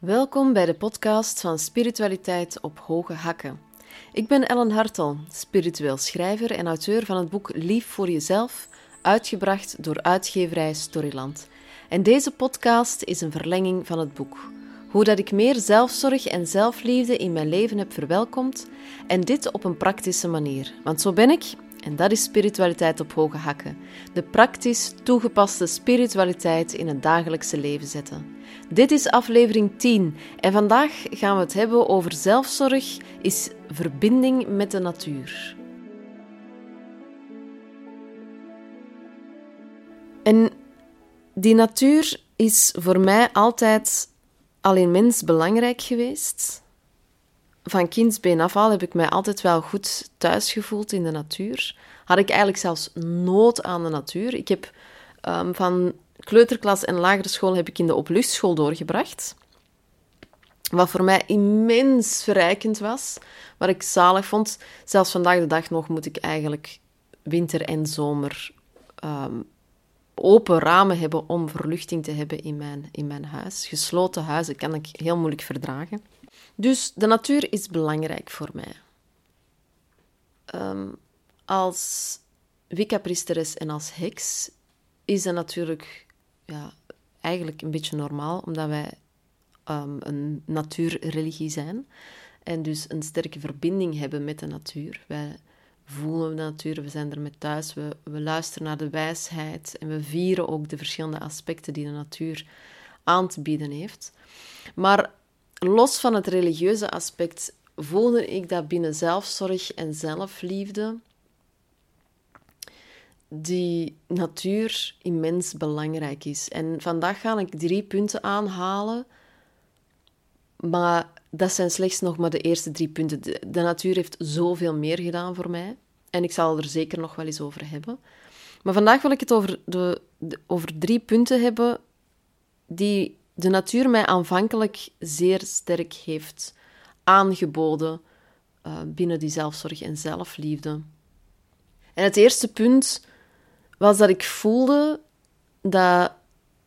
Welkom bij de podcast van Spiritualiteit op Hoge Hakken. Ik ben Ellen Hartel, spiritueel schrijver en auteur van het boek Lief voor Jezelf, uitgebracht door uitgeverij Storyland. En deze podcast is een verlenging van het boek. Hoe dat ik meer zelfzorg en zelfliefde in mijn leven heb verwelkomd en dit op een praktische manier. Want zo ben ik en dat is spiritualiteit op hoge hakken. De praktisch toegepaste spiritualiteit in het dagelijkse leven zetten. Dit is aflevering 10 en vandaag gaan we het hebben over zelfzorg is verbinding met de natuur. En die natuur is voor mij altijd al immens belangrijk geweest. Van kindsbeen af al heb ik mij altijd wel goed thuis gevoeld in de natuur. Had ik eigenlijk zelfs nood aan de natuur. Ik heb um, van kleuterklas en lagere school heb ik in de opluchtschool doorgebracht. Wat voor mij immens verrijkend was. Wat ik zalig vond. Zelfs vandaag de dag nog moet ik eigenlijk winter en zomer um, open ramen hebben om verluchting te hebben in mijn, in mijn huis. Gesloten huizen kan ik heel moeilijk verdragen. Dus de natuur is belangrijk voor mij. Um, als Wicca-priesteres en als heks is dat natuurlijk ja, eigenlijk een beetje normaal, omdat wij um, een natuurreligie zijn en dus een sterke verbinding hebben met de natuur. Wij voelen de natuur, we zijn er met thuis, we, we luisteren naar de wijsheid en we vieren ook de verschillende aspecten die de natuur aan te bieden heeft. Maar los van het religieuze aspect voelde ik dat binnen zelfzorg en zelfliefde die natuur immens belangrijk is. En vandaag ga ik drie punten aanhalen, maar dat zijn slechts nog maar de eerste drie punten. De, natuur heeft zoveel meer gedaan voor mij en ik zal er zeker nog wel eens over hebben. Maar vandaag wil ik het over, de, over drie punten hebben die de natuur mij aanvankelijk zeer sterk heeft aangeboden uh, binnen die zelfzorg en zelfliefde. En het eerste punt was dat ik voelde dat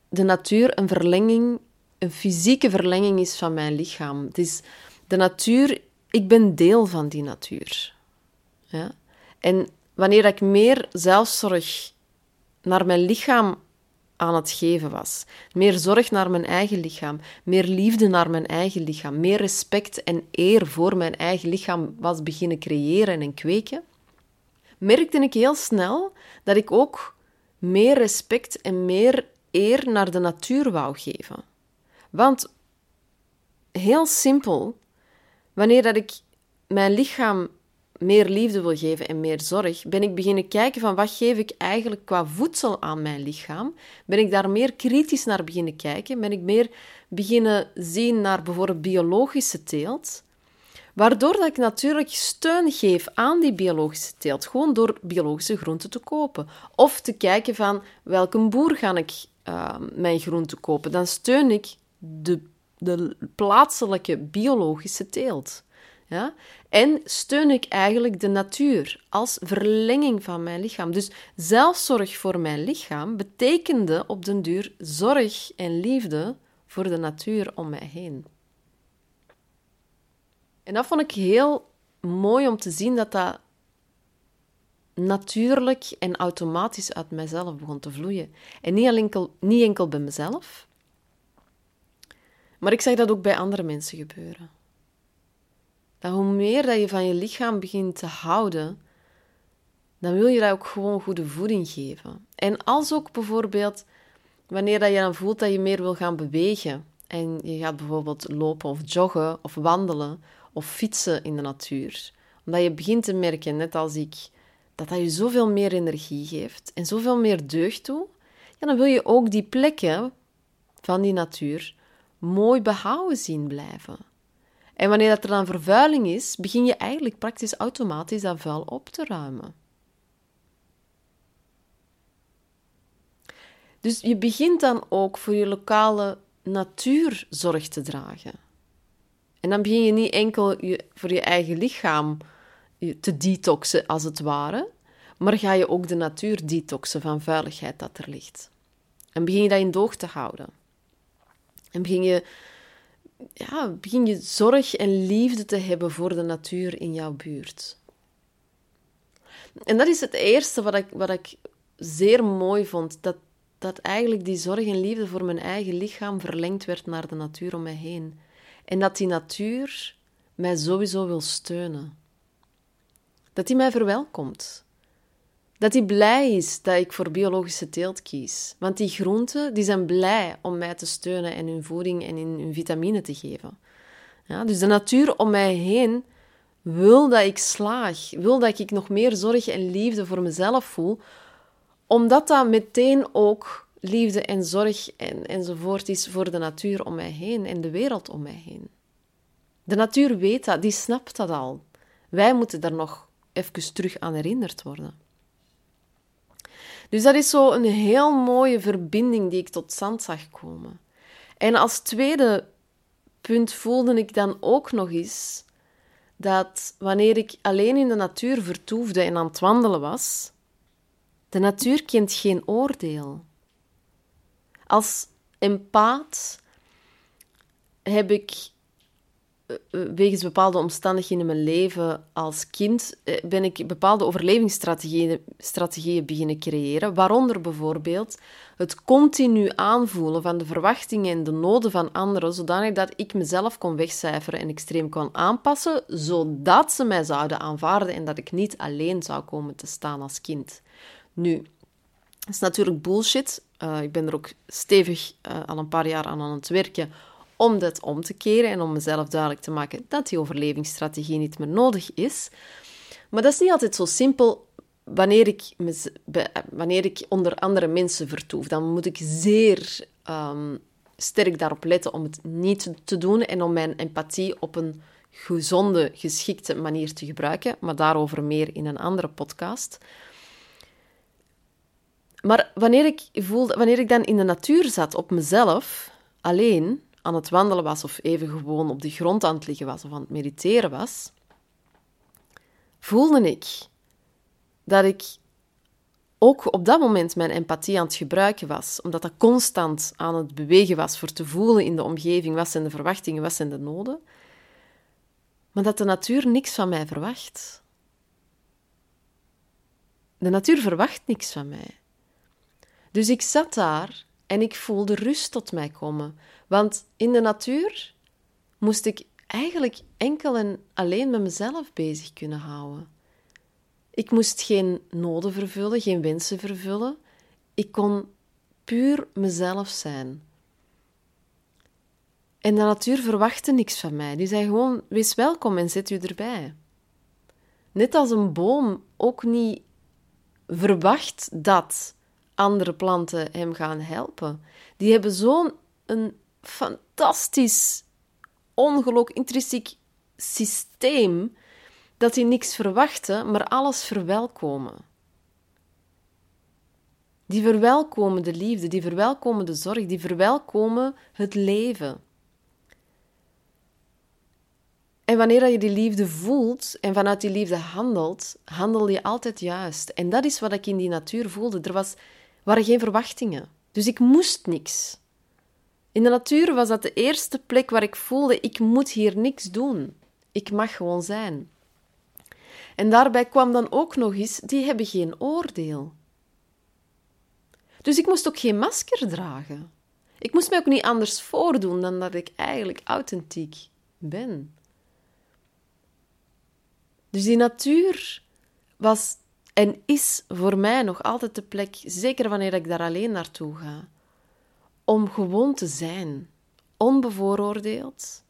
de natuur een verlenging, een fysieke verlenging is van mijn lichaam. Het is de natuur, ik ben deel van die natuur. Ja? En wanneer ik meer zelfzorg naar mijn lichaam aan het geven was, meer zorg naar mijn eigen lichaam, meer liefde naar mijn eigen lichaam, meer respect en eer voor mijn eigen lichaam was beginnen creëren en kweken, merkte ik heel snel dat ik ook meer respect en meer eer naar de natuur wou geven. Want heel simpel, wanneer dat ik mijn lichaam meer liefde wil geven en meer zorg, ben ik beginnen kijken van wat geef ik eigenlijk qua voedsel aan mijn lichaam. Ben ik daar meer kritisch naar beginnen kijken. Ben ik meer beginnen zien naar bijvoorbeeld biologische teelt. Waardoor dat ik natuurlijk steun geef aan die biologische teelt, gewoon door biologische groenten te kopen. Of te kijken van welke boer ga ik uh, mijn groenten kopen. Dan steun ik de, de plaatselijke biologische teelt. Ja? En steun ik eigenlijk de natuur als verlenging van mijn lichaam. Dus zelfzorg voor mijn lichaam betekende op den duur zorg en liefde voor de natuur om mij heen. En dat vond ik heel mooi om te zien dat dat natuurlijk en automatisch uit mijzelf begon te vloeien. En niet enkel, niet enkel bij mezelf, maar ik zag dat ook bij andere mensen gebeuren. Dat hoe meer dat je van je lichaam begint te houden, dan wil je dat ook gewoon goede voeding geven. En als ook bijvoorbeeld wanneer dat je dan voelt dat je meer wil gaan bewegen en je gaat bijvoorbeeld lopen of joggen of wandelen of fietsen in de natuur. Omdat je begint te merken, net als ik, dat dat je zoveel meer energie geeft en zoveel meer deugd toe. Ja, dan wil je ook die plekken van die natuur mooi behouden zien blijven. En wanneer dat er dan vervuiling is, begin je eigenlijk praktisch automatisch dat vuil op te ruimen. Dus je begint dan ook voor je lokale natuur zorg te dragen. En dan begin je niet enkel voor je eigen lichaam te detoxen, als het ware, maar ga je ook de natuur detoxen van vuiligheid dat er ligt. En begin je dat in doog te houden. En begin je ja, begin je zorg en liefde te hebben voor de natuur in jouw buurt. En dat is het eerste wat ik, wat ik zeer mooi vond. Dat, dat eigenlijk die zorg en liefde voor mijn eigen lichaam verlengd werd naar de natuur om mij heen. En dat die natuur mij sowieso wil steunen. Dat die mij verwelkomt. Dat die blij is dat ik voor biologische teelt kies. Want die groenten die zijn blij om mij te steunen en hun voeding en hun vitamine te geven. Ja, dus de natuur om mij heen wil dat ik slaag, wil dat ik nog meer zorg en liefde voor mezelf voel, omdat dat meteen ook liefde en zorg en, enzovoort is voor de natuur om mij heen en de wereld om mij heen. De natuur weet dat, die snapt dat al. Wij moeten daar nog even terug aan herinnerd worden. Dus dat is zo een heel mooie verbinding die ik tot stand zag komen. En als tweede punt voelde ik dan ook nog eens dat wanneer ik alleen in de natuur vertoefde en aan het wandelen was, de natuur kent geen oordeel. Als empaat heb ik wegens bepaalde omstandigheden in mijn leven als kind eh, ben ik bepaalde overlevingsstrategieën strategieën beginnen creëren, waaronder bijvoorbeeld het continu aanvoelen van de verwachtingen en de noden van anderen, zodanig dat ik mezelf kon wegcijferen en extreem kon aanpassen, zodat ze mij zouden aanvaarden en dat ik niet alleen zou komen te staan als kind. Nu, dat is natuurlijk bullshit. ik ben er ook stevig al een paar jaar aan aan het werken om dat om te keren en om mezelf duidelijk te maken dat die overlevingsstrategie niet meer nodig is. Maar dat is niet altijd zo simpel. Wanneer ik, wanneer ik onder andere mensen vertoef, dan moet ik zeer um, sterk daarop letten om het niet te doen en om mijn empathie op een gezonde, geschikte manier te gebruiken. Maar daarover meer in een andere podcast. Maar wanneer ik, voelde, wanneer ik dan in de natuur zat, op mezelf, alleen, aan het wandelen was of even gewoon op de grond aan het liggen was of aan het mediteren was, voelde ik dat ik ook op dat moment mijn empathie aan het gebruiken was, omdat dat constant aan het bewegen was voor te voelen in de omgeving, wat zijn de verwachtingen, wat zijn de noden, maar dat de natuur niks van mij verwacht. De natuur verwacht niks van mij. Dus ik zat daar en ik voelde rust tot mij komen. Want in de natuur moest ik eigenlijk enkel en alleen met mezelf bezig kunnen houden. Ik moest geen noden vervullen, geen wensen vervullen. Ik kon puur mezelf zijn. En de natuur verwachtte niks van mij. Die zei gewoon: wees welkom en zet u erbij. Net als een boom ook niet verwacht dat andere planten hem gaan helpen. Die hebben zo'n fantastisch, ongelooflijk intrinsiek systeem dat die niks verwachten, maar alles verwelkomen. Die verwelkomen de liefde, die verwelkomen de zorg, die verwelkomen het leven. En wanneer je die liefde voelt en vanuit die liefde handelt, handel je altijd juist. En dat is wat ik in die natuur voelde. Er was waren geen verwachtingen. Dus ik moest niks. In de natuur was dat de eerste plek waar ik voelde: ik moet hier niks doen. Ik mag gewoon zijn. En daarbij kwam dan ook nog eens: die hebben geen oordeel. Dus ik moest ook geen masker dragen. Ik moest mij ook niet anders voordoen dan dat ik eigenlijk authentiek ben. Dus die natuur was en is voor mij nog altijd de plek, zeker wanneer ik daar alleen naartoe ga, om gewoon te zijn, onbevooroordeeld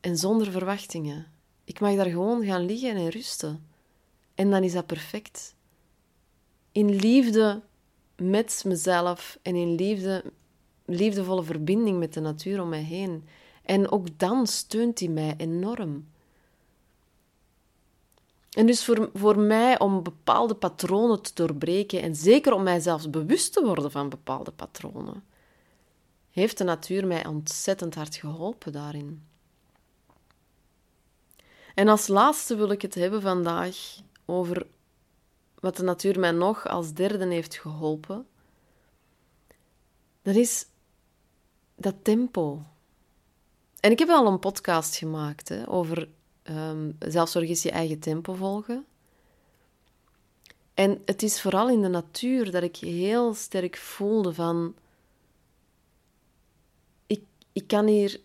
en zonder verwachtingen. Ik mag daar gewoon gaan liggen en rusten. En dan is dat perfect. In liefde met mezelf en in liefde, liefdevolle verbinding met de natuur om mij heen. En ook dan steunt hij mij enorm. En dus voor, voor mij om bepaalde patronen te doorbreken en zeker om mij zelfs bewust te worden van bepaalde patronen, heeft de natuur mij ontzettend hard geholpen daarin. En als laatste wil ik het hebben vandaag over wat de natuur mij nog als derde heeft geholpen. Dat is dat tempo. En ik heb al een podcast gemaakt hè, over um, zelfzorg is je eigen tempo volgen. En het is vooral in de natuur dat ik heel sterk voelde van... Ik, ik kan hier...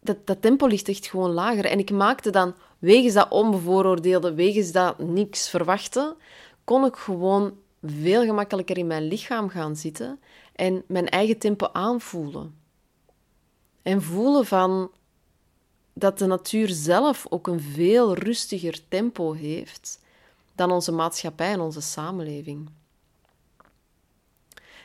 Dat, dat tempo ligt echt gewoon lager. En ik maakte dan, wegens dat onbevooroordeelde, wegens dat niks verwachten, kon ik gewoon veel gemakkelijker in mijn lichaam gaan zitten en mijn eigen tempo aanvoelen. En voelen van dat de natuur zelf ook een veel rustiger tempo heeft dan onze maatschappij en onze samenleving.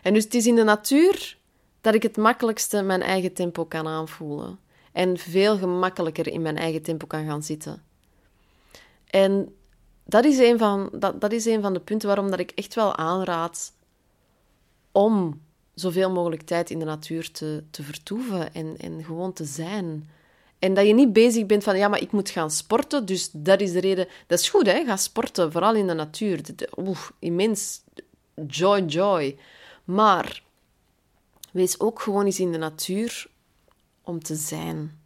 En dus het is in de natuur dat ik het makkelijkste mijn eigen tempo kan aanvoelen en veel gemakkelijker in mijn eigen tempo kan gaan zitten. En dat is een van, dat, dat is een van de punten waarom dat ik echt wel aanraad om zoveel mogelijk tijd in de natuur te, te vertoeven en, en gewoon te zijn. En dat je niet bezig bent van, ja, maar ik moet gaan sporten, dus dat is de reden. Dat is goed, hè? Ga sporten, vooral in de natuur. Oeh, immens joy, joy. Maar wees ook gewoon eens in de natuur om te zijn.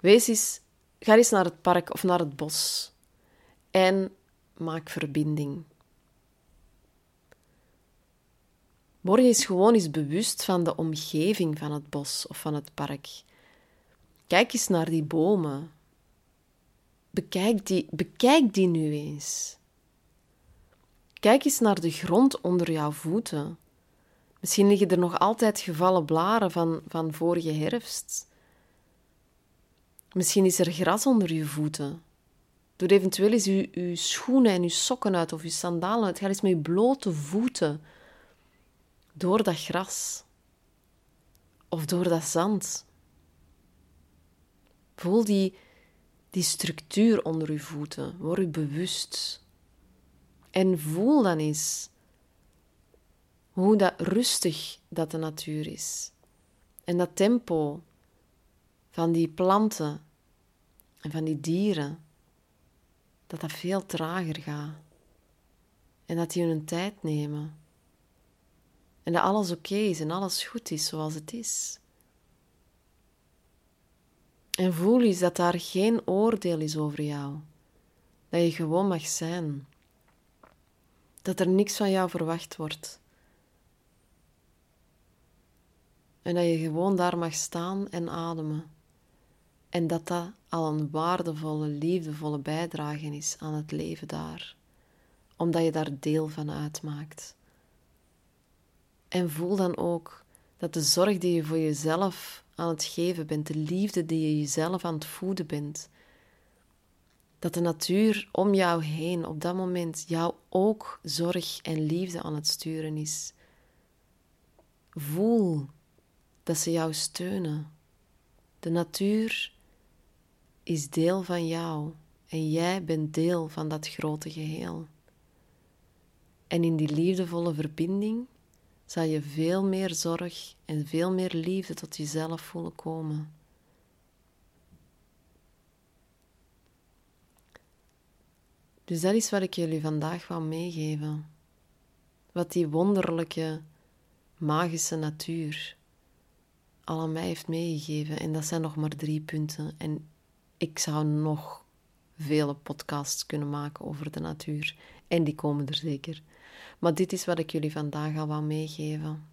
Wees eens, ga eens naar het park of naar het bos en maak verbinding. Morgen is gewoon eens bewust van de omgeving van het bos of van het park. Kijk eens naar die bomen. Bekijk die, bekijk die nu eens. Kijk eens naar de grond onder jouw voeten. Misschien liggen er nog altijd gevallen blaren van, van vorige herfst. Misschien is er gras onder je voeten. Doe eventueel eens je, je schoenen en je sokken uit of je sandalen uit. Ga eens met je blote voeten door dat gras of door dat zand. Voel die, die structuur onder je voeten. Word je bewust. En voel dan eens hoe dat rustig dat de natuur is. En dat tempo van die planten en van die dieren, dat dat veel trager gaat. En dat die hun tijd nemen. En dat alles oké is en alles goed is zoals het is. En voel eens dat daar geen oordeel is over jou. Dat je gewoon mag zijn. Dat er niks van jou verwacht wordt. En dat je gewoon daar mag staan en ademen. En dat dat al een waardevolle, liefdevolle bijdrage is aan het leven daar. Omdat je daar deel van uitmaakt. En voel dan ook dat de zorg die je voor jezelf aan het geven bent, de liefde die je jezelf aan het voeden bent, dat de natuur om jou heen op dat moment jou ook zorg en liefde aan het sturen is. Voel dat ze jou steunen. De natuur is deel van jou en jij bent deel van dat grote geheel. En in die liefdevolle verbinding zal je veel meer zorg en veel meer liefde tot jezelf voelen komen. Dus dat is wat ik jullie vandaag wil meegeven. Wat die wonderlijke, magische natuur al aan mij heeft meegegeven. En dat zijn nog maar drie punten. En ik zou nog vele podcasts kunnen maken over de natuur. En die komen er zeker. Maar dit is wat ik jullie vandaag al wil meegeven.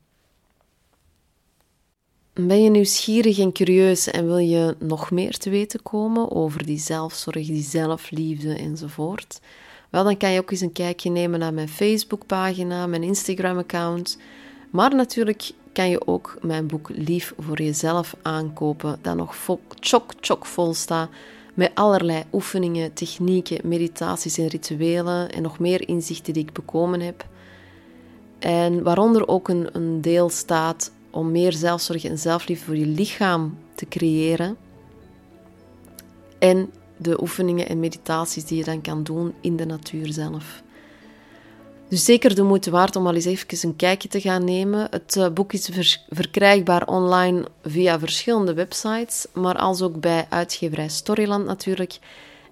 Ben je nieuwsgierig en curieus en wil je nog meer te weten komen over die zelfzorg, die zelfliefde enzovoort? Wel, dan kan je ook eens een kijkje nemen naar mijn Facebookpagina, mijn Instagram-account. Maar natuurlijk kan je ook mijn boek Lief voor jezelf aankopen, dat nog chok chok vol staat met allerlei oefeningen, technieken, meditaties en rituelen en nog meer inzichten die ik bekomen heb. En waaronder ook een, een deel staat om meer zelfzorg en zelfliefde voor je lichaam te creëren. En de oefeningen en meditaties die je dan kan doen in de natuur zelf. Dus zeker de moeite waard om al eens even een kijkje te gaan nemen. Het eh, boek is verkrijgbaar online via verschillende websites, maar als ook bij uitgeverij Storyland natuurlijk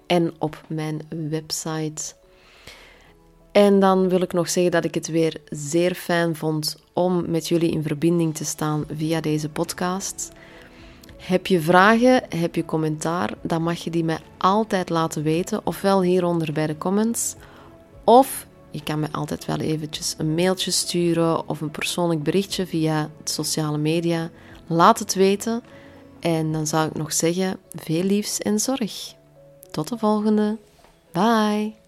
en op mijn website. En dan wil ik nog zeggen dat ik het weer zeer fijn vond om met jullie in verbinding te staan via deze podcast. Heb je vragen, heb je commentaar, dan mag je die mij altijd laten weten, ofwel hieronder bij de comments, of je kan me altijd wel eventjes een mailtje sturen of een persoonlijk berichtje via sociale media. Laat het weten. En dan zou ik nog zeggen, veel liefs en zorg. Tot de volgende. Bye.